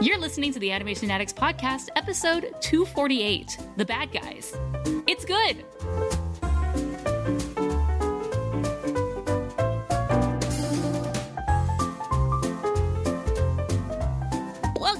You're listening to the Animation Addicts Podcast, episode 248 The Bad Guys. It's good.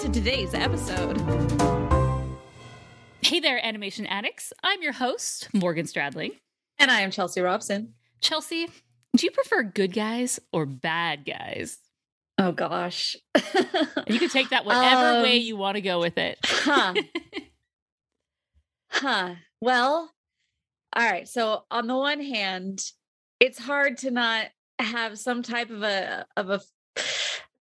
today's episode. Hey there, animation addicts. I'm your host, Morgan Stradling. And I am Chelsea Robson. Chelsea, do you prefer good guys or bad guys? Oh gosh. you can take that whatever Um, way you want to go with it. huh. huh. Well, all right. So on the one hand, it's hard to not have some type of a of a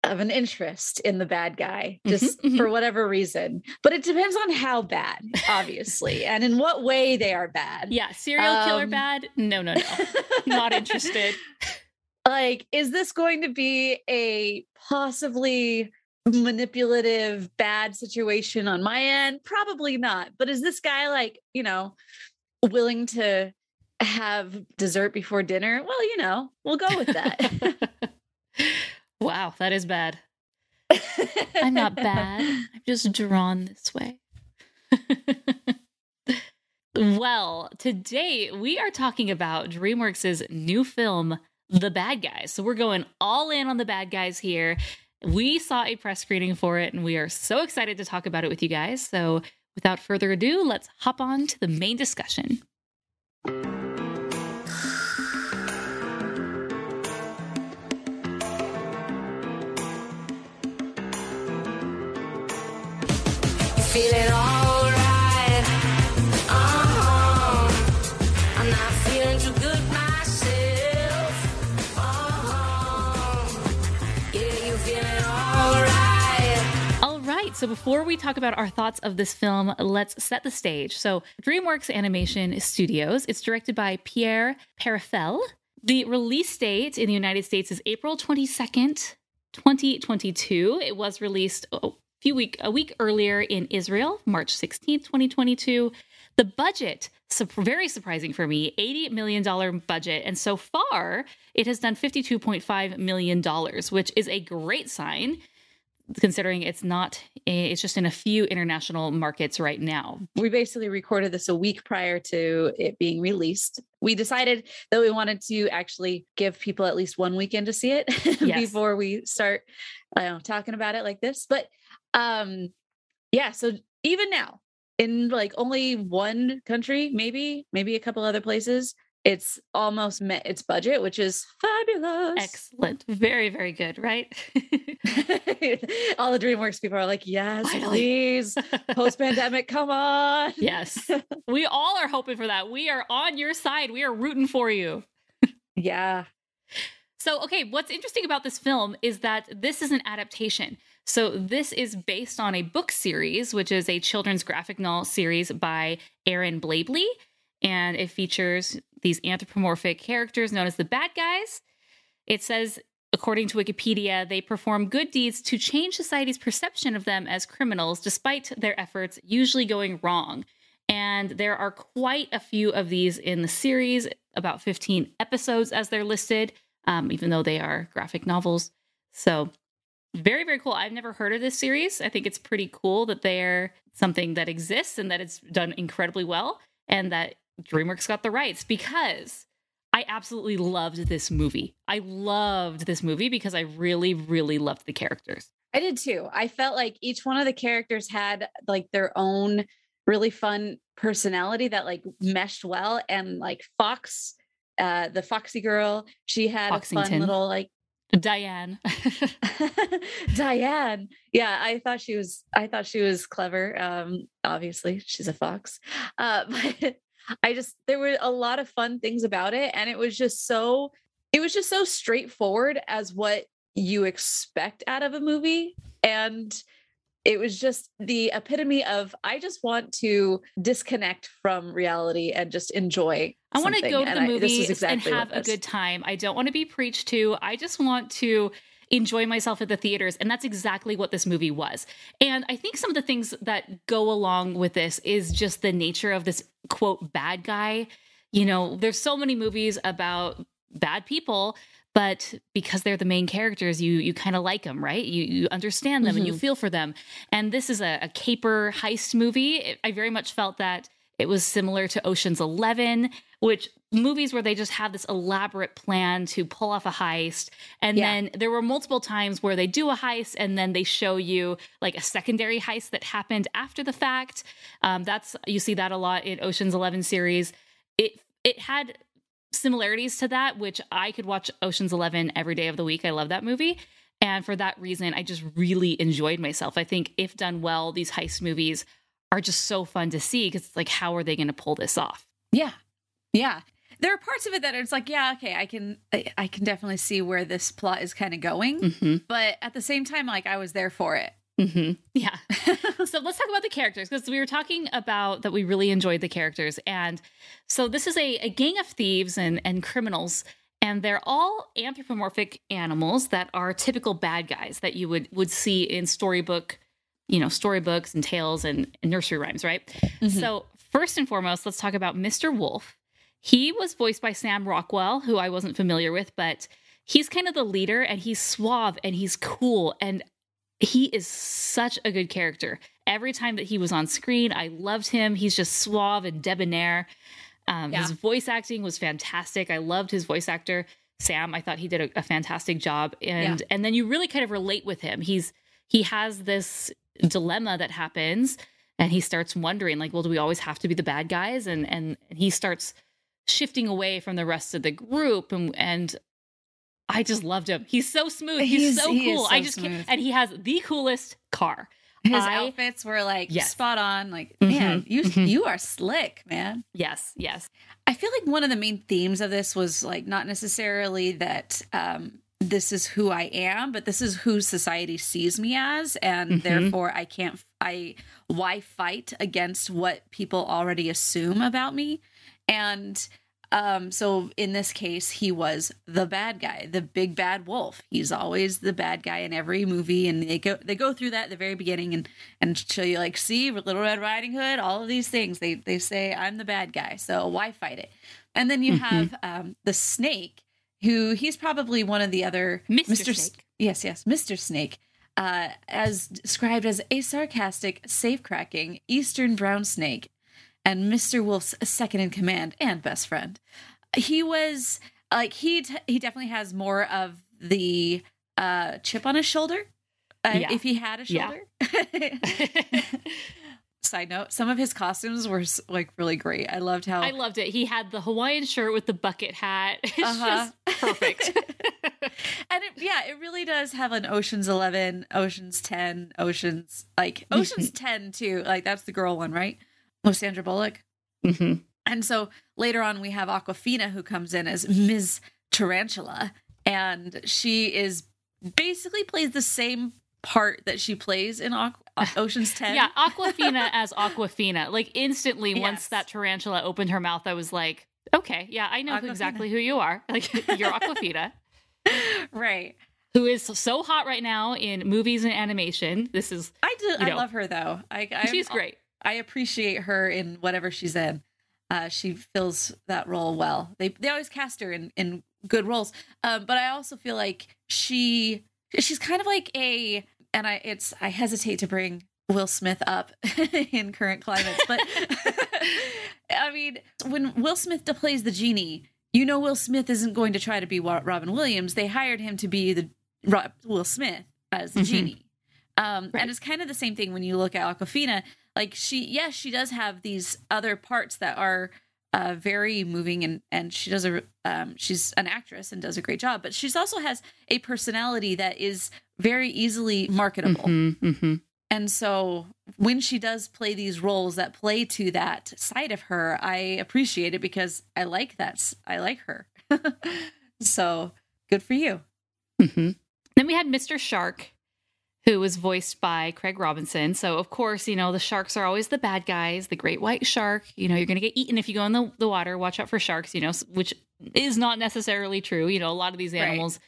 of an interest in the bad guy just Mhm, for whatever reason. But it depends on how bad, obviously, and in what way they are bad. yeah, serial killer Um, bad? No, no, no. Not interested. like is this going to be a possibly manipulative bad situation on my end probably not but is this guy like you know willing to have dessert before dinner well you know we'll go with that wow, that is bad. I'm not bad. I'm just drawn this way. well, today we are talking about DreamWorks' new film, The Bad Guys. So we're going all in on The Bad Guys here. We saw a press screening for it and we are so excited to talk about it with you guys. So without further ado, let's hop on to the main discussion. So before we talk about our thoughts of this film, let's set the stage. So DreamWorks Animation Studios. It's directed by Pierre Perifel. The release date in the United States is April 22nd, 2022. It was released a few week a week earlier in Israel, March 16th, 2022. The budget, very surprising for me, $80 million budget. And so far, it has done $52.5 million, which is a great sign considering it's not it's just in a few international markets right now. We basically recorded this a week prior to it being released. We decided that we wanted to actually give people at least one weekend to see it Yes. before we start know, talking about it like this. But um yeah so even now in like only one country maybe maybe a couple other places it's almost met its budget which is fabulous. Excellent. Very very good right? All the dreamworks people are like yes Finally. please. Post pandemic come on. Yes. We all are hoping for that. We are on your side. We are rooting for you. Yeah. So, okay, what's interesting about this film is that this is an adaptation. So, this is based on a book series, which is a children's graphic novel series by Aaron Blabey. And it features these anthropomorphic characters known as the bad guys. It says, according to Wikipedia, they perform good deeds to change society's perception of them as criminals, despite their efforts usually going wrong. And there are quite a few of these in the series, about 15 episodes as they're listed, um, even though they are graphic novels. So, very, very cool. I've never heard of this series. I think it's pretty cool that they're something that exists and that it's done incredibly well and that DreamWorks got the rights because I absolutely loved this movie. I loved this movie because I really, really loved the characters. I did too. I felt like each one of the characters had like their own really fun personality that like meshed well. And like Fox, uh, the Foxy girl, she had a fun little like Diane. Diane. Yeah, I thought she was I thought she was clever. Um obviously she's a fox. Uh but I just there were a lot of fun things about it and it was just so it was just so straightforward as what you expect out of a movie and it was just the epitome of I just want to disconnect from reality and just enjoy. I want to go to the movies exactly and have a good time. I don't want to be preached to. I just want to enjoy myself at the theaters. And that's exactly what this movie was. And I think some of the things that go along with this is just the nature of this quote bad guy. You know, there's so many movies about bad people but because they're the main characters you you kind of like them right you you understand them and you Mhm. feel for them and this is a, a caper heist movie It- i very much felt that it was similar to oceans 11 which movies where they just have this elaborate plan to pull off a heist. And Yeah. then there were multiple times where they do a heist and then they show you like a secondary heist that happened after the fact. Um, that's you see that a lot in oceans 11 series. It it had similarities to that which i could watch oceans 11 every day of the week. I love that movie. And for that reason i just really enjoyed myself. I think if done well these heist movies are just so fun to see because it's like how are they going to pull this off? Yeah. Yeah. There are parts of it that it's like, yeah, okay, I can I, I can definitely see where this plot is kind of going. mm-hmm. But at the same time, like I was there for it. Mm-hmm. Yeah. so let's talk about the characters because we were talking about that we really enjoyed the characters. And so this is a, a gang of thieves and, and criminals, and they're all anthropomorphic animals that are typical bad guys that you would would see in storybook, you know, storybooks and tales and, and nursery rhymes, right? So first and foremost, let's talk about Mr. Wolf. He was voiced by Sam Rockwell, who I wasn't familiar with, but he's kind of the leader and he's suave and he's cool and he is such a good character. Every time that he was on screen, I loved him. He's just suave and debonair. Um, His voice acting was fantastic. I loved his voice actor, Sam. I thought he did a, a fantastic job, and and then you really kind of relate with him. He's he has this dilemma that happens, and he starts wondering, like, well, do we always have to be the bad guys? And, and he starts shifting away from the rest of the group, and and I just loved him. He's so smooth. He's, He's- so he cool. so I just can't, and he has the coolest car. His I- outfits were like Yes. spot on. Like, Mhm, man, you mhm. you are slick, man. Yes, yes. I feel like one of the main themes of this was like not necessarily that um this is who I am, but this is who society sees me as, and Mhm. therefore I can't. I why fight against what people already assume about me, and um so in this case he was the bad guy the big bad wolf he's always the bad guy in every movie and they go they go through that at the very beginning and and show you like see little red riding hood all of these things they they say i'm the bad guy so why fight it and then you Mhm. have um the snake who he's probably one of the other Mr. S- Snake. yes yes mr snake uh as described as a sarcastic safe cracking eastern brown snake and Mr. Wolf's second in command and best friend. He was like he t- he definitely has more of the uh chip on his shoulder. Uh, Yeah. If he had a Yeah. shoulder. Side note: Some of his costumes were like really great. I loved how I loved it. He had the Hawaiian shirt with the bucket hat. It's Uh-huh. just perfect. and it, yeah, it really does have an Ocean's Eleven, Ocean's Ten, Ocean's like. Ocean's Ten too. Like that's the girl one, right? Oh, Sandra Bullock. hmm And so later on, we have Awkwafina who comes in as Ms. Tarantula, and she is basically plays the same part that she plays in Aqu- Ocean's Ten. Yeah, Awkwafina as Awkwafina. Like instantly, once that tarantula opened her mouth, I was like, okay, yeah, I know who- exactly who you are. Like you're Awkwafina. right. who is so hot right now in movies and animation. This is I do. I know. love her though. I, I she's great. I appreciate her in whatever she's in. Uh, she fills that role well. They they always cast her in in good roles. Um, but I also feel like she she's kind of like a and I it's I hesitate to bring Will Smith up in current climates, but I mean when Will Smith plays the genie, you know Will Smith isn't going to try to be Robin Williams. They hired him to be the Ro- Will Smith as the Mhm. genie. Um, Right. And it's kind of the same thing when you look at Awkwafina. Like she, yes, she does have these other parts that are uh, very moving, and and she does a um, she's an actress and does a great job. But she's also has a personality that is very easily marketable. Mhm, mhm. And so when she does play these roles that play to that side of her, I appreciate it because I like that. i like her. so good for you. Mhm. Then we had Mr. Shark, who was voiced by Craig Robinson. So, of course, you know, the sharks are always the bad guys, the great white shark. You know, you're going to get eaten if you go in the, the water. Watch out for sharks, you know, which is not necessarily true. You know, a lot of these Right. animals,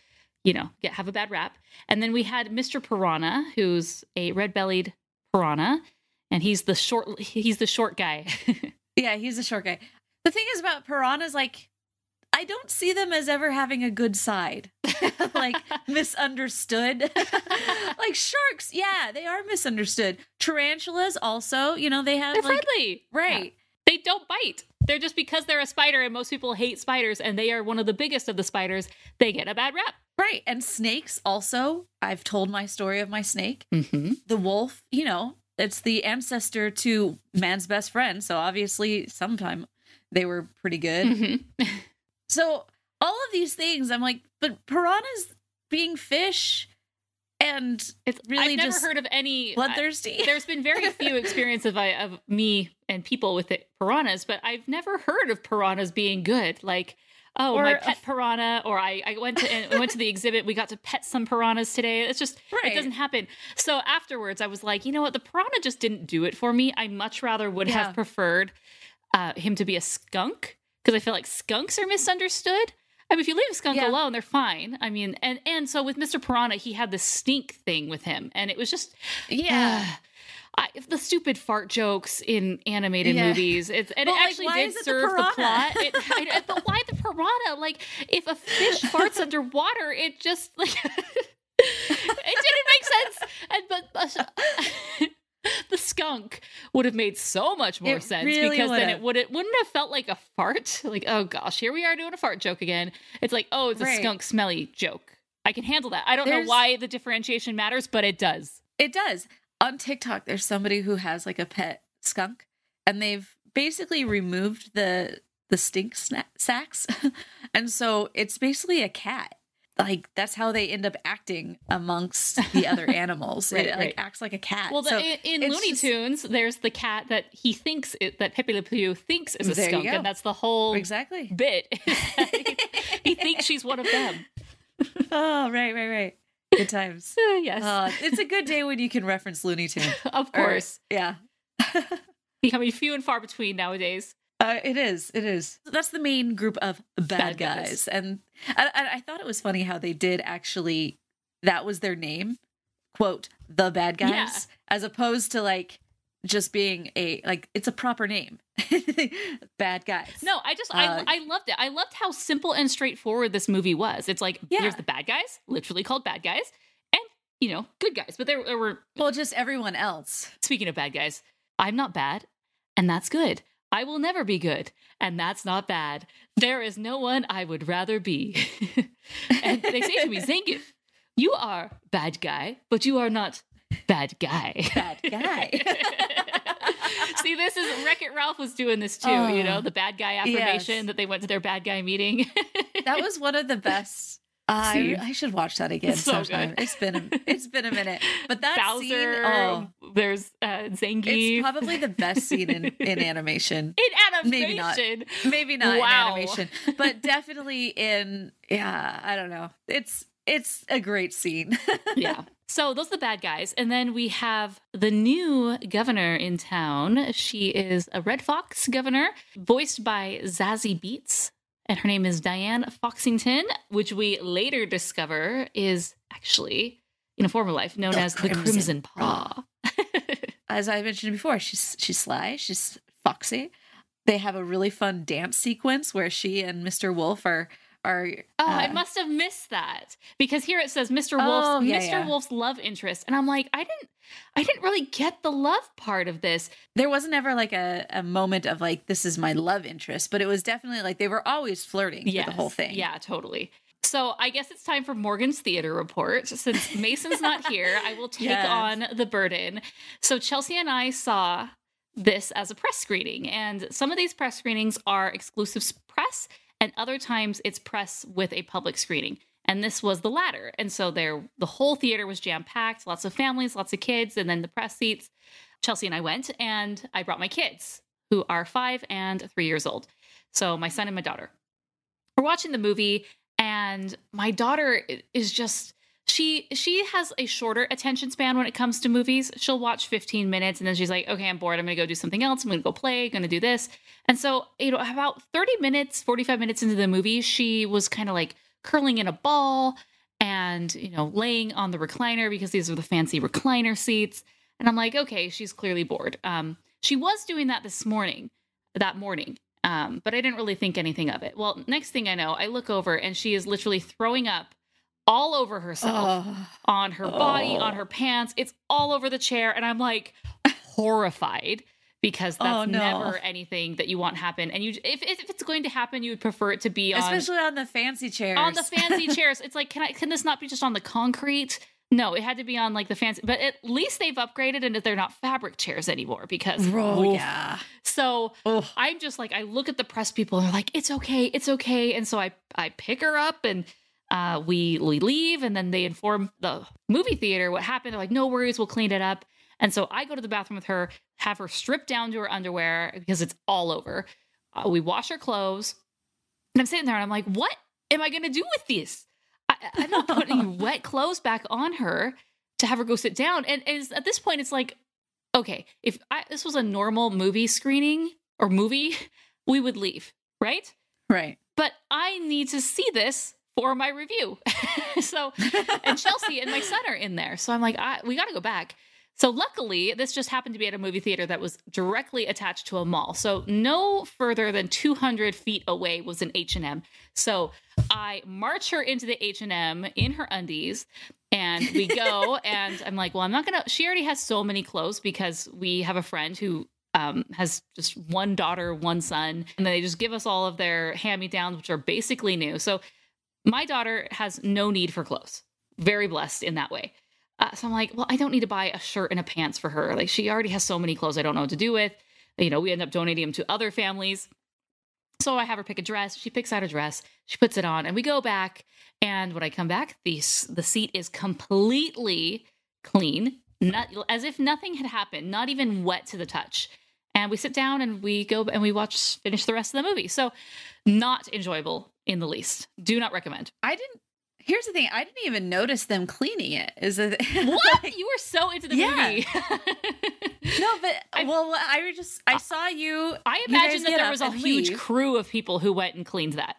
you know, get have a bad rap. And then we had Mr. Piranha, who's a red bellied piranha. And he's the short he's the short guy. Yeah, he's a short guy. The thing is about piranhas, like, I don't see them as ever having a good side. like misunderstood. like sharks, yeah, they are misunderstood. Tarantulas also, you know, they have They're like friendly. right. They don't bite. They're just because they're a spider and most people hate spiders and they are one of the biggest of the spiders, they get a bad rap. Right. And snakes also. I've told my story of my snake. Mm-hmm. The wolf, you know, it's the ancestor to man's best friend. So obviously sometime they were pretty good. Mm-hmm. So all of these things, I'm like, but piranhas being fish and It's Really I've never heard of any. bloodthirsty. I- there's been very few experiences of, of me and people with it, piranhas, but I've never heard of piranhas being good. Like, oh, Or my pet f- piranha, or I, I went to and went to the exhibit. We got to pet some piranhas today. It's just Right. it doesn't happen. So afterwards, I was like, you know what? The piranha just didn't do it for me. I much rather would Yeah. have preferred uh, him to be a skunk because I feel like skunks are misunderstood. I mean, if you leave a skunk Yeah. alone, they're fine. I mean, and and so with Mr. Piranha, he had this stink thing with him, and it was just yeah. I, the stupid fart jokes in animated Yeah. movies. It's, and But, it actually why did it the serve the, plot. It, I, but why the piranha? Like, if a fish farts underwater, it just like it didn't make sense. And but uh, the skunk would have made so much more It sense really because then would've. it would it wouldn't have felt like a fart. Like, oh gosh, here we are doing a fart joke again. It's like, oh, it's a Right. skunk smelly joke. I can handle that. I don't There's- know why the differentiation matters, but it does. It does. On TikTok, there's somebody who has like a pet skunk, and they've basically removed the the stink sna- sacks, and so it's basically a cat. Like that's how they end up acting amongst the other animals. Right, it like right. acts like a cat. Well, the, So in, in Looney just- Tunes, there's the cat that he thinks it, that Pepe Le Pew thinks is a skunk, and that's the whole exactly. bit. he thinks she's one of them. Oh, right, right, right. Good times. Uh, yes, Uh, it's a good day when you can reference Looney Tunes. of Or- course. yeah. Becoming few and far between nowadays. Uh, it is. It is. That's the main group of bad, Bad guys. guys. and I, I, I thought it was funny how they did actually. That was their name, quote the bad guys, Yeah. as opposed to like just being a like it's a proper name, bad guys. No, I just Uh, I I loved it. I loved how simple and straightforward this movie was. It's like Yeah. here's the bad guys, literally called bad guys, and you know good guys. But there, there were well, just everyone else. speaking of bad guys, I'm not bad, and that's good. I will never be good, and that's not bad. There is no one I would rather be. and they say to me, Zangief, you are bad guy, but you are not bad guy. Bad guy. See, this is Wreck It Ralph was doing this too, Oh. you know, the bad guy affirmation Yes. that they went to their bad guy meeting. that was one of the best. I, I should watch that again It's so sometime. good. It's been a, it's been a minute, but that Bowser, scene, oh, there's uh, Zangief. it's probably the best scene in, in animation. in animation. Maybe not. maybe not Wow. in animation but definitely in yeah i don't know it's it's a great scene yeah. So those are the bad guys. And then we have the new governor in town. She is a Red Fox governor, voiced by Zazie Beetz. And her name is Diane Foxington, which we later discover is actually in a former life known The as the Crimson Crimson Paw. As I mentioned before, she's she's sly, she's foxy. They have a really fun dance sequence where she and Mr. Wolf are are Oh, I uh, must have missed that because here it says Mr. Oh, Wolf's yeah, Mr. yeah. Wolf's love interest, and I'm like, I didn't, I didn't really get the love part of this. there wasn't ever like a, a moment of like this is my love interest, but it was definitely like they were always flirting Yes, the whole thing. Yeah, totally. So I guess it's time for Morgan's theater report. Since Mason's not here, I will take Yes. on the burden. So Chelsea and I saw this as a press screening, and some of these press screenings are exclusive press, and other times it's press with a public screening. And this was the latter. And so there the whole theater was jam-packed, lots of families, lots of kids, and then the press seats. Chelsea and I went and I brought my kids, who are five and three years old. So my son and my daughter. We're watching the movie, and my daughter is just she she has a shorter attention span when it comes to movies. She'll watch 15 minutes and then she's like, okay, I'm bored. I'm gonna go do something else. I'm gonna go play, gonna do this. And so, you know, about 30 minutes, 45 minutes into the movie, she was kind of like curling in a ball and, you know, laying on the recliner because these are the fancy recliner seats. And I'm like, okay, she's clearly bored. Um, she was doing that this morning, that morning. Um, but I didn't really think anything of it. Well, next thing I know, I look over and she is literally throwing up all over herself Oh. on her body, Oh. on her pants. It's all over the chair. And I'm like horrified because oh, that's Oh, no. never anything that you want happen. And you, if, if it's going to happen, you would prefer it to be on, Especially on the fancy chairs. on the fancy chairs. It's like, can I, can this not be just on the concrete? No, it had to be on like the fancy, but at least they've upgraded and they're not fabric chairs anymore because, Oh oof. yeah. So Oh. I'm just like, I look at the press people and they're like, it's okay, it's okay. And so I, I pick her up and uh, we, we leave and then they inform the movie theater what happened. They're like, no worries, we'll clean it up. And so I go to the bathroom with her, have her stripped down to her underwear because it's all over. Uh, we wash her clothes. And I'm sitting there and I'm like, what am I going to do with these? I, I'm not putting wet clothes back on her to have her go sit down. And is at this point, it's like, okay, if I, this was a normal movie screening or movie, we would leave, right? Right. But I need to see this for my review. so, and Chelsea and my son are in there. So I'm like, I, we got to go back. So luckily, this just happened to be at a movie theater that was directly attached to a mall. So no further than 200 feet away was an H&M. So I march her into the H&M in her undies and we go and I'm like, well, I'm not going to she already has so many clothes because we have a friend who um, has just one daughter, one son, and they just give us all of their hand-me-downs which are basically new. So my daughter has no need for clothes. Very blessed in that way. Uh, so I'm like, well, I don't need to buy a shirt and a pants for her. Like she already has so many clothes I don't know what to do with. You know, we end up donating them to other families. So I have her pick a dress. She picks out a dress. She puts it on, and we go back. And when I come back, the the seat is completely clean, not as if nothing had happened, not even wet to the touch. And we sit down and we go and we watch finish the rest of the movie. So not enjoyable in the least. Do not recommend. I didn't. Here's the thing. I didn't even notice them cleaning it. Is it What? you were so into the Yeah. movie. No, but I- well, I just I saw you. I imagine that there was a huge leave. crew of people who went and cleaned that.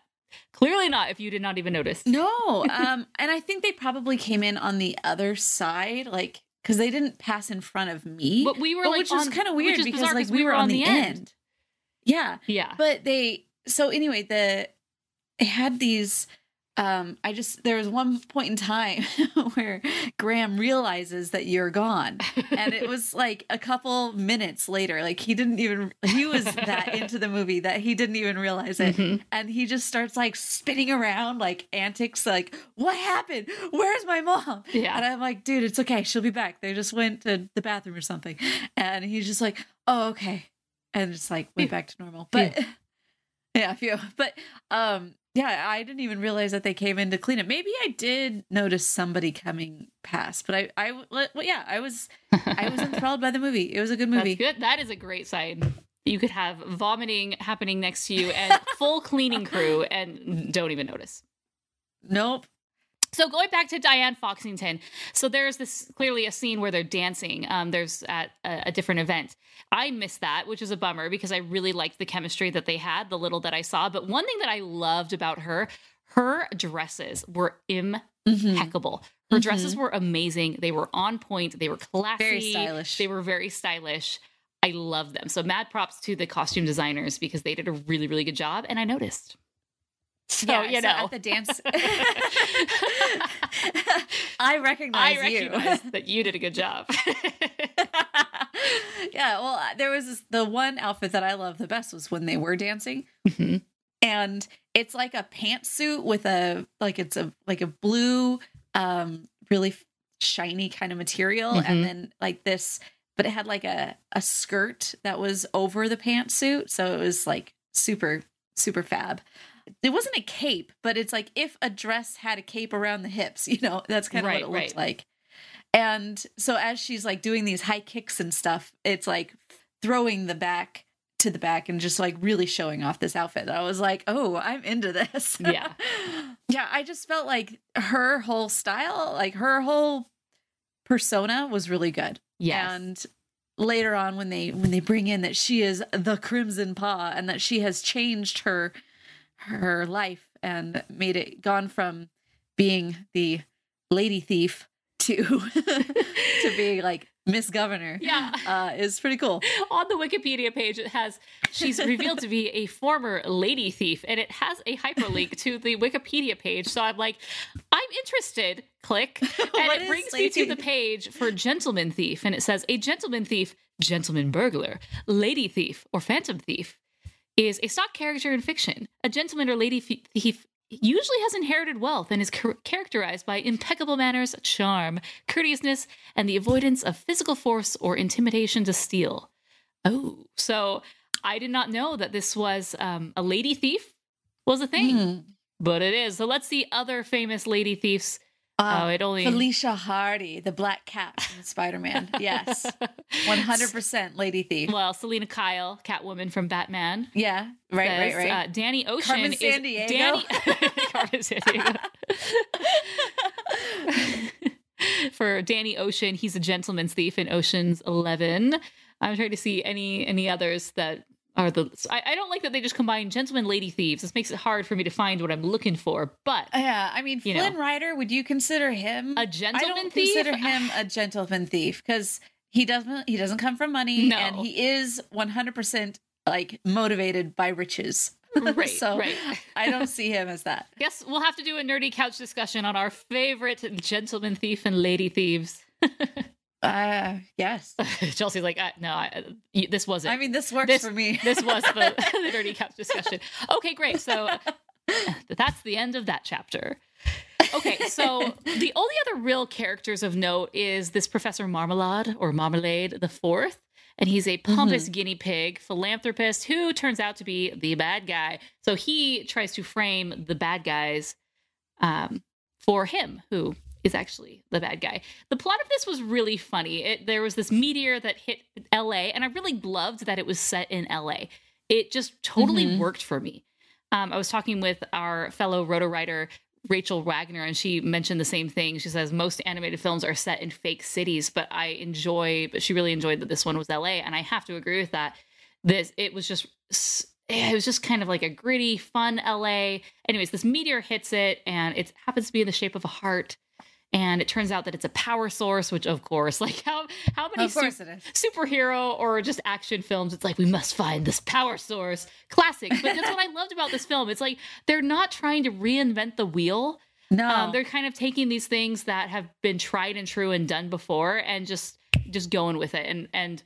Clearly not if you did not even notice. No, um, and I think they probably came in on the other side, like because they didn't pass in front of me. But we were But like which is kind of weird because bizarre like 'cause we, were on the end. Yeah, Yeah. but they. So anyway, the they had these. Um, I just there was one point in time where Graham realizes that you're gone, and it was like a couple minutes later. Like he didn't even he was that into the movie that he didn't even realize it, Mhm. and he just starts like spinning around like antics, like what happened? Where's my mom? Yeah. And I'm like, dude, it's okay. She'll be back. They just went to the bathroom or something. And he's just like, oh, okay. And just like went back to normal. But yeah, a few. But um, yeah, I didn't even realize that they came in to clean it. Maybe I did notice somebody coming past, but I, I, well, yeah, I was, I was enthralled by the movie. It was a good movie. That's good. That is a great sign. You could have vomiting happening next to you and full cleaning crew and don't even notice. Nope. So going back to Diane Foxington, so there's this clearly a scene where they're dancing. Um, there's at a, a different event. I missed that, which is a bummer because I really liked the chemistry that they had, the little that I saw. But one thing that I loved about her, her dresses were impeccable. Her dresses were amazing. They were on point. They were classy. Very stylish. They were very stylish. I love them. So mad props to the costume designers because they did a really, really good job, and I noticed. So yeah, you so know, at the dance, I recognize I you. that you did a good job. yeah, well, uh, there was this, the one outfit that I loved the best was when they were dancing, Mhm. and it's like a pantsuit with a like it's a like a blue, um, really shiny kind of material, Mhm. and then like this, but it had like a a skirt that was over the pantsuit, so it was like super super fab. It wasn't a cape, but it's like if a dress had a cape around the hips, you know, that's kind of Right, what it looked like. And so as she's like doing these high kicks and stuff, it's like throwing the back to the back and just like really showing off this outfit. I was like, "Oh, I'm into this." Yeah. yeah, I just felt like her whole style, like her whole persona was really good. Yes. And later on when they when they bring in that she is the crimson paw and that she has changed her her life and made it gone from being the lady thief to to being like Miss Governor. Yeah. Uh is pretty cool. on the Wikipedia page, it has she's revealed to be a former lady thief, and it has a hyperlink to the Wikipedia page. So I'm like, I'm interested. Click, and it brings me to the page for gentleman thief, and it says a gentleman thief, gentleman burglar, lady thief, or phantom thief is a stock character in fiction. A gentleman or lady thief usually has inherited wealth and is char- characterized by impeccable manners, charm, courteousness, and the avoidance of physical force or intimidation to steal. Oh, so I did not know that this was um, a lady thief was a thing, Hmm. but it is. So let's see other famous lady thieves. Uh, oh, it only Felicia Hardy, the black cat from Spider-Man. Yes. 100% lady thief. Well, Selina Kyle, Catwoman from Batman. Yeah, right, right, says, right. Uh, Danny Ocean Carmen is Sandiego. Danny Carmen Sandiego. For Danny Ocean, he's a gentleman's thief in Ocean's Eleven. I'm trying to see any any others that are the. I, I don't like that they just combine gentleman lady thieves. This makes it hard for me to find what I'm looking for. But yeah, I mean, You know. Flynn Rider, would you consider him a gentleman i don't thief. consider him a gentleman thief because he doesn't he doesn't come from money No. and he is 100% like motivated by riches. Right, so right. I don't see him as that. Guess we'll have to do a nerdy couch discussion on our favorite gentleman thief and lady thieves. Uh yes. Chelsea's like, uh, no, I, you- this wasn't. I mean, this works this, for me. this was the, the dirty couch discussion. Okay, great. So that's the end of that chapter. Okay, so the only other real characters of note is this Professor Marmalade or Marmalade the Fourth, and he's a pompous guinea pig philanthropist who turns out to be the bad guy. So he tries to frame the bad guys um, for him, who is actually the bad guy. The plot of this was really funny. It, there was this meteor that hit LA, and I really loved that it was set in LA. It just totally Mhm. worked for me. Um, I was talking with our fellow roto writer Rachel Wagner, and she mentioned the same thing. She says most animated films are set in fake cities, but I enjoy. But she really enjoyed that this one was LA, and I have to agree with that. This it was just s- it was just kind of like a gritty, fun LA. Anyways, this meteor hits it, and it happens to be in the shape of a heart. And it turns out that it's a power source, which of course, like how how many sup- superhero or just action films, it's like we must find this power source. Classic. But that's what I loved about this film. It's like they're not trying to reinvent the wheel. No. Um, they're kind of taking these things that have been tried and true and done before and just just going with it. And and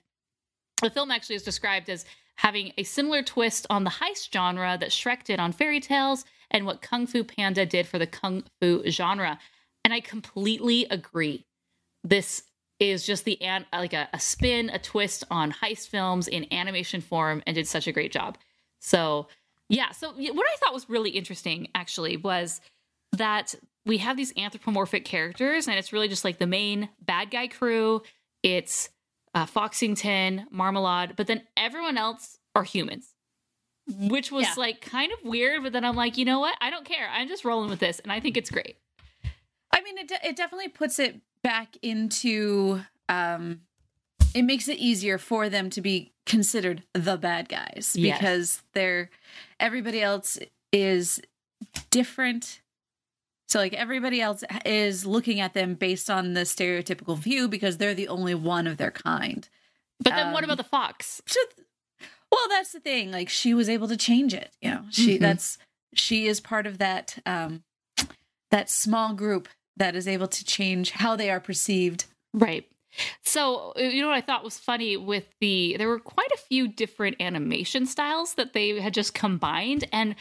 the film actually is described as having a similar twist on the heist genre that Shrek did on fairy tales and what Kung Fu Panda did for the Kung Fu genre. And I completely agree. This is just the an- like a, a spin, a twist on heist films in animation form, and did such a great job. So yeah, so what I thought was really interesting actually was that we have these anthropomorphic characters, and it's really just like the main bad guy crew. It's uh, Foxington, Marmalade, but then everyone else are humans, which was Yeah. like kind of weird. But then I'm like, you know what? I don't care. I'm just rolling with this, and I think it's great. Mean, it de- it definitely puts it back into um, it makes it easier for them to be considered the bad guys Yes. because they're everybody else is different. So like everybody else is looking at them based on the stereotypical view because they're the only one of their kind. But then what Um, about the fox? Well, that's the thing. Like she was able to change it. You know, she Mhm. that's she is part of that um that small group that is able to change how they are perceived. Right. So, uh, you know what I thought was funny with the there were quite a few different animation styles that they had just combined and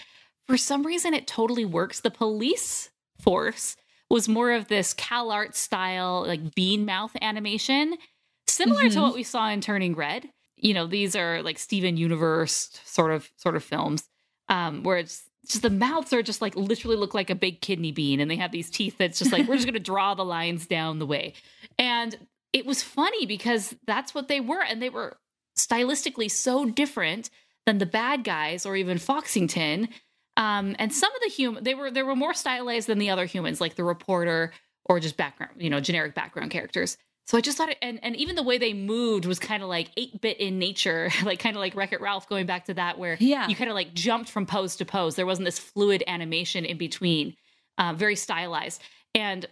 for some reason it totally works. The police force was more of this Cal Art style like bean mouth animation, similar to Mhm. what we saw in Turning Red. You know, these are like Steven Universe sort of sort of films um where it's just the mouths are just like literally look like a big kidney bean and they have these teeth that's just like we're just going to draw the lines down the way. And it was funny because that's what they were and they were stylistically so different than the bad guys or even foxington. Um, and some of the human they were they were more stylized than the other humans like the reporter or just background you know generic background characters so i just thought it and, and even the way they moved was kind of like 8-bit in nature like kind of like wreck it ralph going back to that where Yeah. you kind of like jumped from pose to pose there wasn't this fluid animation in between um, very stylized and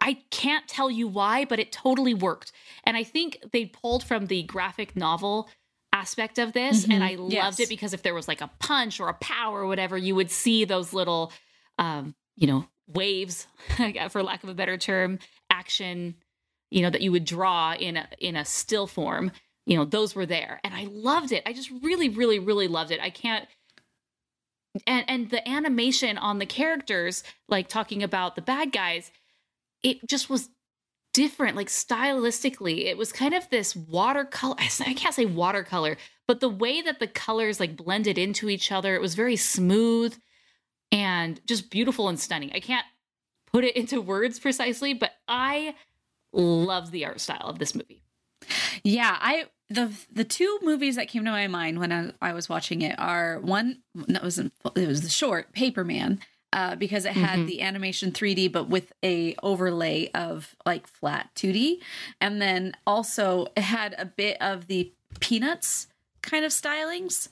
I can't tell you why, but it totally worked. And I think they pulled from the graphic novel aspect of this. And I Mhm, loved yes. it because if there was like a punch or a pow or whatever, you would see those little, um, you know, waves, for lack of a better term, action, you know, that you would draw in a in a still form. You know, those were there, and I loved it. I just really, really, really loved it. I can't and and the animation on the characters like talking about the bad guys it just was different like stylistically it was kind of this watercolor i can't say watercolor but the way that the colors like blended into each other it was very smooth and just beautiful and stunning i can't put it into words precisely but i loved the art style of this movie Yeah, I the the two movies that came to my mind when I, I was watching it are one it wasn't it was the short Paperman uh, because it had Mhm. the animation 3D but with a overlay of like flat 2D, and then also it had a bit of the Peanuts kind of stylings.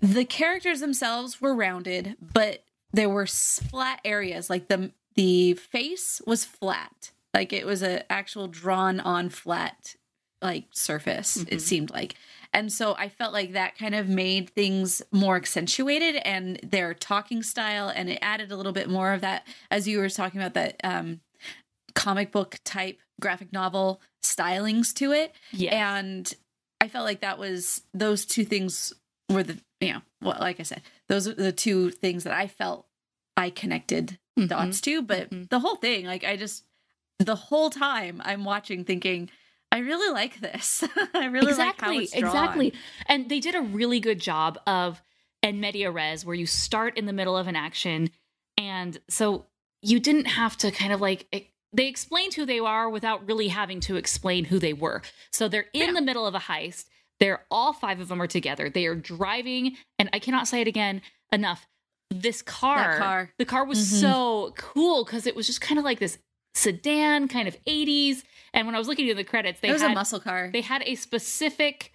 The characters themselves were rounded, but there were flat areas like the the face was flat like it was a actual drawn on flat like surface it Mhm. seemed like and so i felt like that kind of made things more accentuated and their talking style and it added a little bit more of that as you were talking about that um comic book type graphic novel stylings to it yeah and I felt like that was those two things were the you know well like I said those are the two things that I felt I connected Mm-hmm. dots to but Mhm. the whole thing like I just the whole time I'm watching thinking I really like this I really like how exactly it's drawn. exactly and they did a really good job of en media res where you start in the middle of an action and so you didn't have to kind of like they explained who they are without really having to explain who they were so they're in Yeah. the middle of a heist they're all five of them are together they are driving and i cannot say it again enough this car, car. the car was Mhm. so cool because it was just kind of like this sedan kind of 80s and when i was looking at the credits they it was had a muscle car they had a specific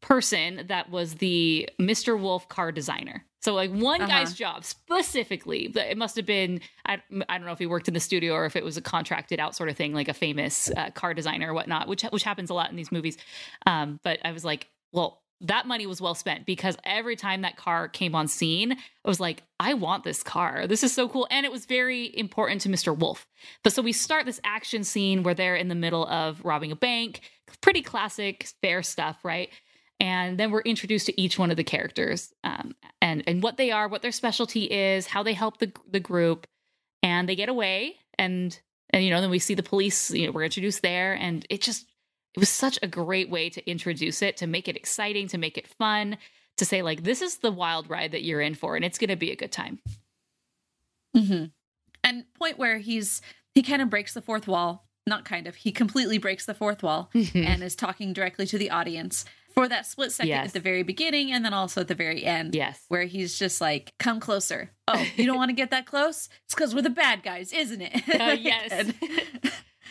person that was the Mr. Wolf car designer. So like one Uh-huh. guy's job specifically, but it must have been I, I don't know if he worked in the studio or if it was a contracted out sort of thing, like a famous uh, car designer or whatnot, which which happens a lot in these movies. Um, but I was like, well, that money was well spent because every time that car came on scene, I was like, I want this car. This is so cool. And it was very important to Mr. Wolf. But so we start this action scene where they're in the middle of robbing a bank. Pretty classic, fair stuff, right? And then we're introduced to each one of the characters um, and and what they are, what their specialty is, how they help the the group, and they get away. And and you know, then we see the police. You know, we're introduced there, and it just it was such a great way to introduce it, to make it exciting, to make it fun, to say like this is the wild ride that you're in for, and it's going to be a good time. hmm And point where he's he kind of breaks the fourth wall. Not kind of. He completely breaks the fourth wall and is talking directly to the audience. for that split second Yes. at the very beginning and then also at the very end. Yes. Where he's just like, come closer. Oh, you don't want to get that close? It's because we're the bad guys, isn't it? Uh, yes.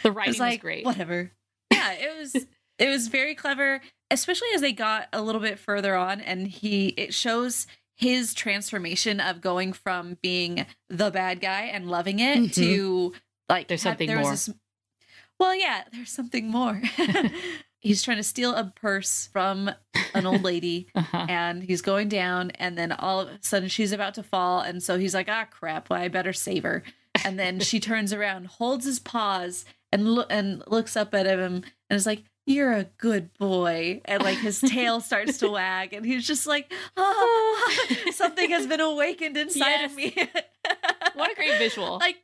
The writing was like, was great. whatever. Yeah, it was it was very clever, especially as they got a little bit further on and he it shows his transformation of going from being the bad guy and loving it Mhm. to like There's something there more. this- well, yeah, there's something more. he's trying to steal a purse from an old lady Uh-huh. and he's going down and then all of a sudden she's about to fall and so he's like ah crap well i better save her and then she turns around holds his paws and look and looks up at him and is like you're a good boy and like his tail starts to wag and he's just like oh something has been awakened inside Yes. of me What a great visual. like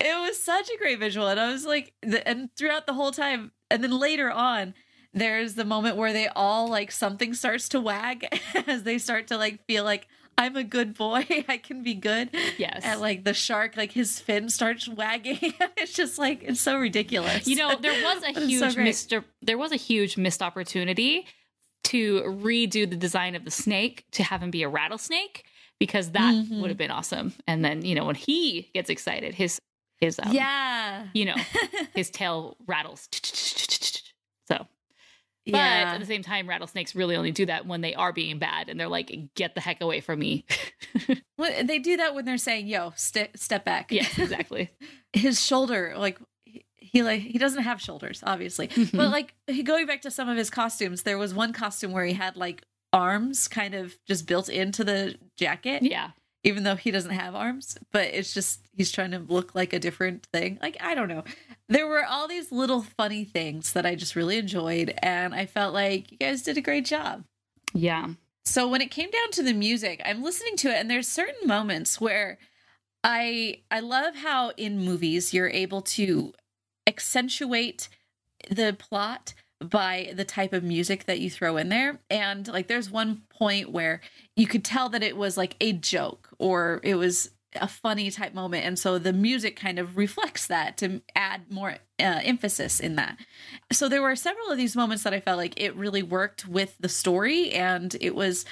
it was such a great visual and i was like the, and throughout the whole time and then later on there's the moment where they all like something starts to wag as they start to like feel like i'm a good boy i can be good Yes. and like the shark like his fin starts wagging it's just like it's so ridiculous You know, there was a it's so huge missed there was a huge missed opportunity to redo the design of the snake to have him be a rattlesnake because that Mhm. would have been awesome. And then, you know, when he gets excited, his his um, yeah you know, his tail rattles. So, but yeah at the same time, rattlesnakes really only do that when they are being bad and they're like, "Get the heck away from me." Well, they do that when they're saying yo ste- step back yes, exactly. his shoulder like he, he like he doesn't have shoulders obviously Mm-hmm. but like he- going back to some of his costumes there was one costume where he had like arms kind of just built into the jacket yeah. Even though he doesn't have arms but it's just he's trying to look like a different thing. Like i don't know. There were all these little funny things that i just really enjoyed and i felt like you guys did a great job. Yeah. so when it came down to the music, I'm listening to it and there's certain moments where I I love how in movies you're able to accentuate the plot by the type of music that you throw in there. And like there's one point where you could tell that it was like a joke or it was a funny type moment. And so the music kind of reflects that to add more uh, emphasis in that. So there were several of these moments that i felt like it really worked with the story and it was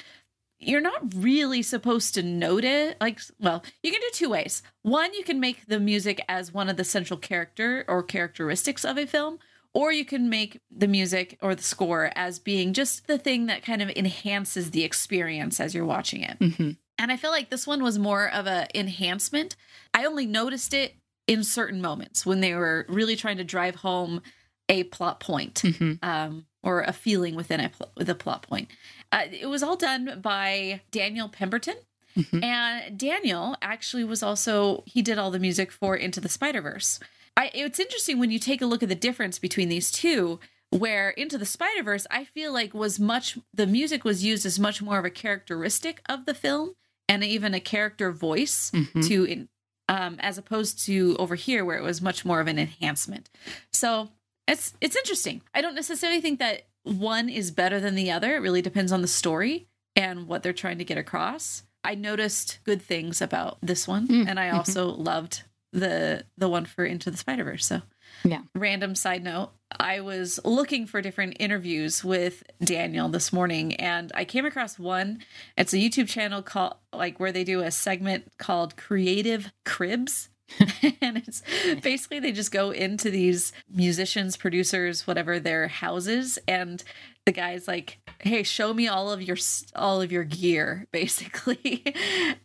you're not really supposed to note it like well you can do two ways. One you can make the music as one of the central character or characteristics of a film or you can make the music or the score as being just the thing that kind of enhances the experience as you're watching it hmm and I feel like this one was more of a enhancement. I only noticed it in certain moments when they were really trying to drive home a plot point hmm um, or a feeling within a pl- the plot point. Uh, it was all done by Daniel Pemberton. Mhm. And Daniel actually was also he did all the music for Into the Spider Verse. I it's interesting when you take a look at the difference between these two. Where Into the Spider Verse, I feel like was much the music was used as much more of a characteristic of the film and even a character voice Mhm. to in, um, as opposed to over here where it was much more of an enhancement. So it's it's interesting. I don't necessarily think that one is better than the other. It really depends on the story and what they're trying to get across. I noticed good things about this one, Mm, and I mhm. also loved the the one for Into the Spider Verse. So Yeah. random side note i was looking for different interviews with daniel this morning and i came across one it's a youtube channel called like where they do a segment called creative cribs and it's basically they just go into these musicians producers whatever their houses and the guy's like hey show me all of your all of your gear basically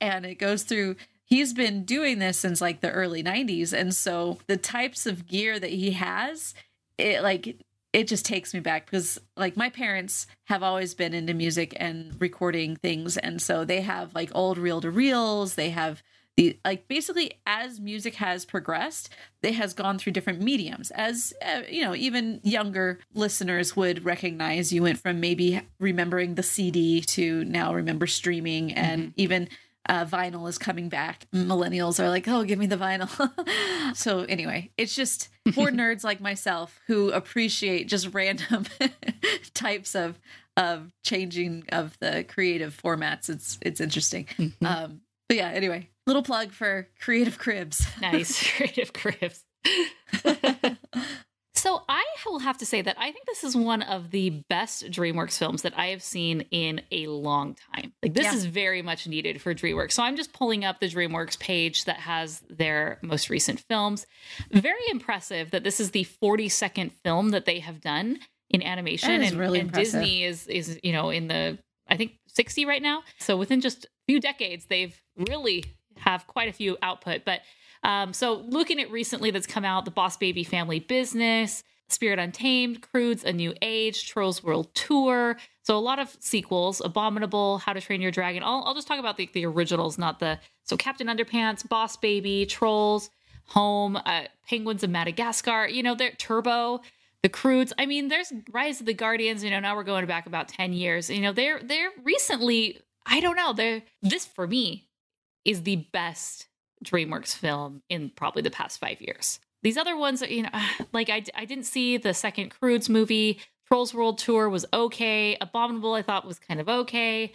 and it goes through he's been doing this since like the early 90s and so the types of gear that he has it like it just takes me back because like my parents have always been into music and recording things and so they have like old reel to reels they have the like basically as music has progressed it has gone through different mediums as uh, you know even younger listeners would recognize. You went from maybe remembering the cd to now remember streaming and even uh, vinyl is coming back. Millennials are like, oh, give me the vinyl. so, anyway, it's just for nerds like myself who appreciate just random types of of changing of the creative formats. It's it's interesting. Mhm. Um, but yeah, anyway, little plug for Creative Cribs. nice creative cribs. So I will have to say that I think this is one of the best DreamWorks films that I have seen in a long time. Like this Yeah. is very much needed for DreamWorks. So I'm just pulling up the DreamWorks page that has their most recent films. Very impressive that this is the 42nd film that they have done in animation, and, really and. Disney is is you know in the I think 60 right now. So within just a few decades, they've really have quite a few output. But um, so looking at recently that's come out, the Boss Baby Family Business, Spirit Untamed, Croods, A New Age, Trolls World Tour. So a lot of sequels, Abominable, How to Train Your Dragon. I'll, I'll just talk about the, the originals, not the so Captain Underpants, Boss Baby, Trolls, Home, uh, Penguins of Madagascar. You know, they're Turbo. The Croods. I mean, there's Rise of the Guardians. You know, now we're going back about ten years. You know, they're they're recently. I don't know. They're this for me is the best DreamWorks film in probably the past five years. These other ones, you know, like I, I didn't see the second Croods movie. Trolls World Tour was okay. Abominable, I thought was kind of okay.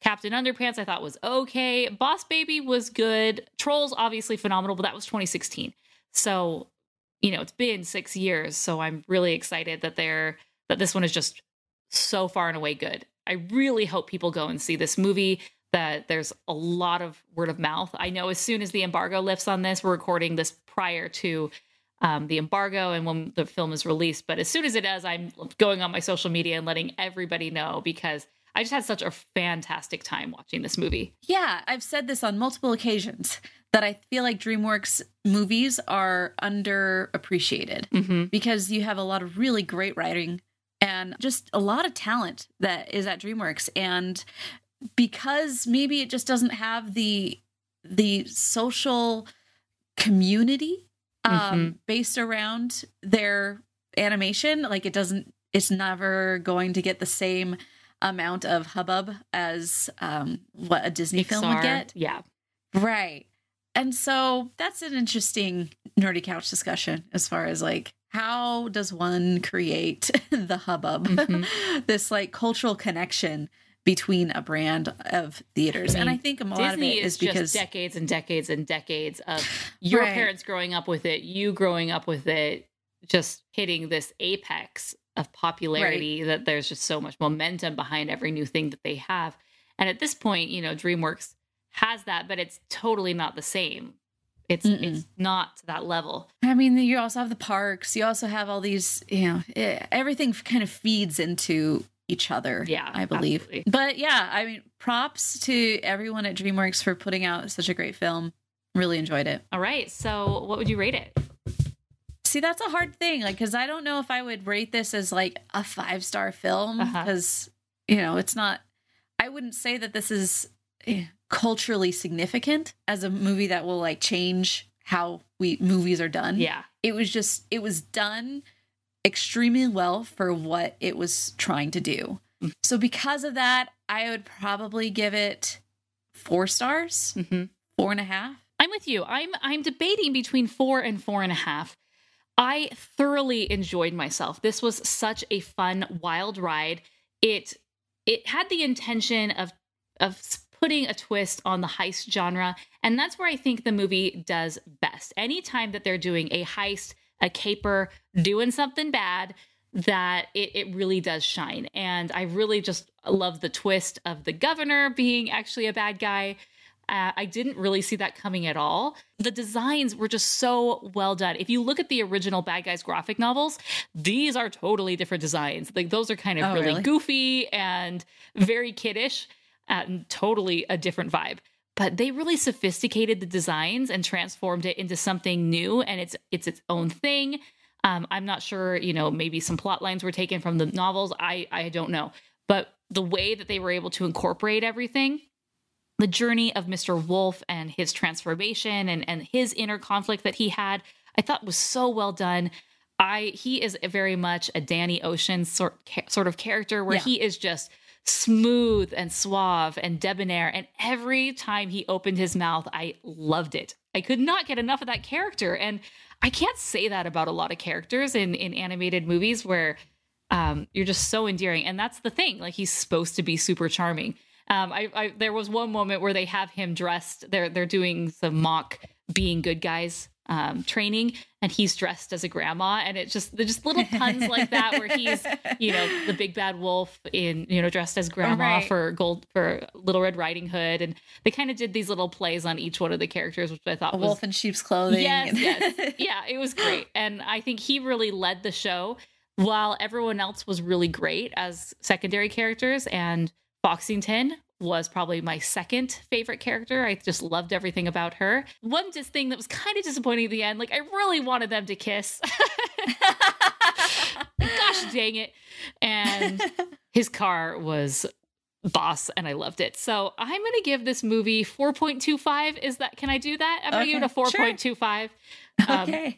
Captain Underpants, I thought was okay. Boss Baby was good. Trolls, obviously phenomenal, but that was 2016. So, you know, it's been six years. So I'm really excited that they're that this one is just so far and away good. I really hope people go and see this movie. That there's a lot of word of mouth. I know as soon as the embargo lifts on this, we're recording this prior to um, the embargo and when the film is released. But as soon as it does, I'm going on my social media and letting everybody know because I just had such a fantastic time watching this movie. Yeah, I've said this on multiple occasions that I feel like DreamWorks movies are underappreciated Mm-hmm. because you have a lot of really great writing and just a lot of talent that is at DreamWorks and because maybe it just doesn't have the the social community um Mhm. based around their animation like it doesn't it's never going to get the same amount of hubbub as um what a Disney film would get Yeah. Right. And so that's an interesting nerdy couch discussion as far as like how does one create the hubbub, Mhm. this like cultural connection between a brand of theaters. I and I think a lot Disney of it is, is because just decades and decades and decades of your Right. parents growing up with it, you growing up with it, just hitting this apex of popularity that there's just so much momentum behind every new thing that they have. And at this point, you know, DreamWorks has that, but it's totally not the same. It's Mm-mm. it's not to that level. I mean, you also have the parks. You also have all these, you know, everything kind of feeds into each other. Yeah, I believe. absolutely. But yeah, I mean, props to everyone at DreamWorks for putting out such a great film. Really enjoyed it. All right. So what would you rate it? See, that's a hard thing. Like, because I don't know if I would rate this as like a five star film Uh-huh. because, you know, it's not, I wouldn't say that this is eh, culturally significant as a movie that will like change how we movies are done. Yeah. It was just, it was done extremely well for what it was trying to do. So, because of that, I would probably give it four stars, hmm four and a half. I'm with you. I'm I'm debating between four and four and a half. I thoroughly enjoyed myself. This was such a fun, wild ride. It it had the intention of of putting a twist on the heist genre, and that's where I think the movie does best. Anytime that they're doing a heist, a caper, doing something bad, that it, it really does shine. And I really just love the twist of the governor being actually a bad guy. Uh, I didn't really see that coming at all. The designs were just so well done. If you look at the original Bad Guys graphic novels, these are totally different designs. Like those are kind of Oh, really, really? goofy and very kiddish and totally a different vibe. But they really sophisticated the designs and transformed it into something new and it's it's its own thing. Um, I'm not sure, you know, maybe some plot lines were taken from the novels. I I don't know. But the way that they were able to incorporate everything the journey of Mr. Wolf and his transformation and, and his inner conflict that he had, I thought was so well done. I he is very much a Danny Ocean sort sort of character where Yeah. he is just smooth and suave and debonair and every time he opened his mouth I loved it. I could not get enough of that character and I can't say that about a lot of characters in in animated movies where um, you're just so endearing. And that's the thing. Like he's supposed to be super charming. Um, I, I there was one moment where they have him dressed. They're they're doing some mock being good guys um, training, and he's dressed as a grandma, and it's just just little puns like that where he's you know the big bad wolf in you know dressed as grandma Right. for gold for Little Red Riding Hood, and they kind of did these little plays on each one of the characters, which I thought a was wolf in sheep's clothing. Yes, yes. Yeah, it was great. And I think he really led the show while everyone else was really great as secondary characters. And Foxington was probably my second favorite character. I just loved everything about her. One just thing that was kind of disappointing at the end, like I really wanted them to kiss. Gosh dang it. And his car was boss and I loved it. So I'm going to give this movie 4.25. Is that, can I do that? I'm going to give it a Okay, sure. 4.25. Um, okay.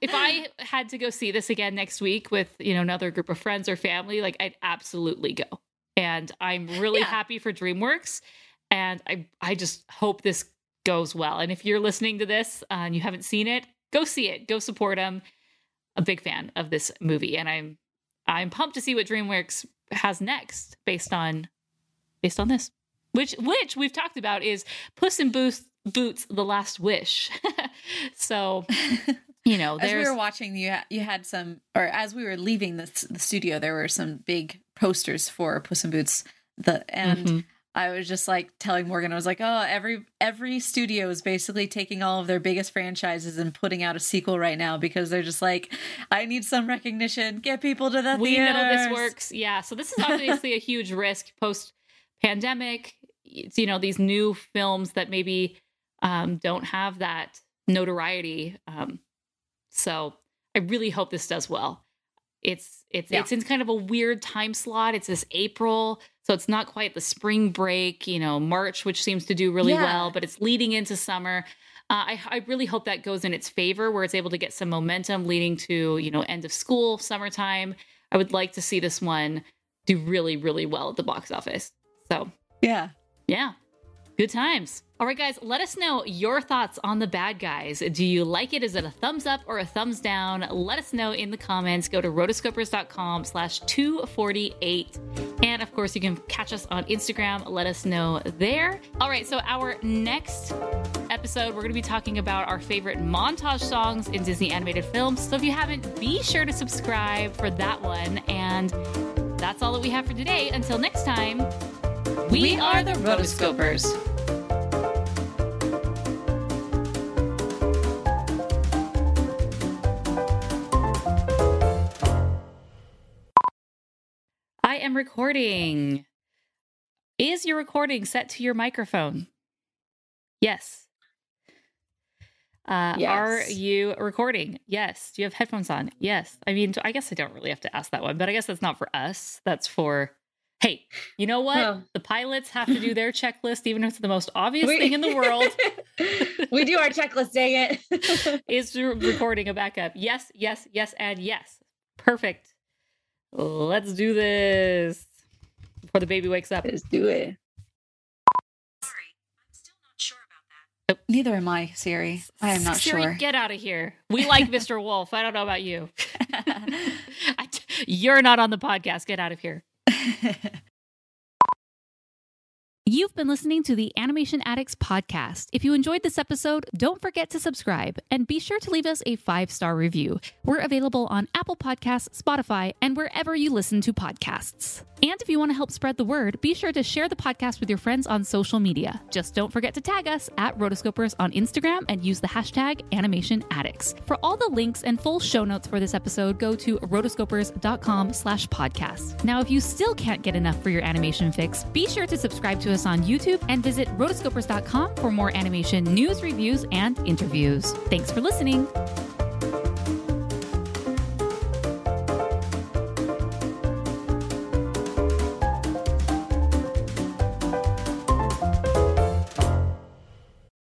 if I had to go see this again next week with, you know, another group of friends or family, like I'd absolutely go. And I'm really Yeah. happy for DreamWorks. And I, I just hope this goes well. And if you're listening to this and you haven't seen it, go see it. Go support them. A big fan of this movie, and I'm I'm pumped to see what DreamWorks has next based on based on this. Which which we've talked about is Puss in Boots Boots: The Last Wish. so you know, as we were watching, you ha- you had some, or as we were leaving the the studio, there were some big posters for Puss in Boots. The and Mhm. I was just like telling Morgan, I was like, oh, every every studio is basically taking all of their biggest franchises and putting out a sequel right now because they're just like, I need some recognition, get people to the we know this works. Yeah. So this is obviously a huge risk post pandemic. It's, you know, these new films that maybe um, don't have that notoriety. Um, so I really hope this does well. It's it's Yeah. it's in kind of a weird time slot. It's this April, so it's not quite the spring break, you know, March, which seems to do really Yeah. well, but it's leading into summer. Uh, I, I really hope that goes in its favor, where it's able to get some momentum leading to you know end of school, summertime. I would like to see this one do really, really well at the box office. So Yeah. yeah. Good times. All right, guys, let us know your thoughts on the bad guys. Do you like it? Is it a thumbs up or a thumbs down? Let us know in the comments. Go to rotoscopers.com slash 248. And of course, you can catch us on Instagram. Let us know there. All right, so our next episode, we're going to be talking about our favorite montage songs in Disney animated films. So if you haven't, be sure to subscribe for that one. And that's all that we have for today. Until next time, we, are the Rotoscopers. Am recording. Is your recording set to your microphone? Yes. Uh, Are you recording? Yes. Do you have headphones on? Yes. I mean, I guess I don't really have to ask that one, but I guess that's not for us. That's for, hey, you know what? Well. the pilots have to do their checklist, even if it's the most obvious We- thing in the world. we do our checklist, dang it. is re- recording a backup. Yes, yes, yes, and yes. Perfect. Let's do this before the baby wakes up. Let's do it. Sorry, I'm still not sure about that. Neither am I, Siri. I am not Siri, sure. Get out of here. We like Mr. Wolf. I don't know about you. I t- you're not on the podcast. Get out of here. You've been listening to the Animation Addicts podcast. If you enjoyed this episode, don't forget to subscribe and be sure to leave us a five star review. We're available on Apple Podcasts, Spotify, and wherever you listen to podcasts. And if you want to help spread the word, be sure to share the podcast with your friends on social media. Just don't forget to tag us at Rotoscopers on Instagram and use the hashtag Animation Addicts. For all the links and full show notes for this episode, go to rotoscopers.com slash podcast. Now, if you still can't get enough for your animation fix, be sure to subscribe to us on YouTube and visit rotoscopers.com for more animation news, reviews, and interviews. Thanks for listening.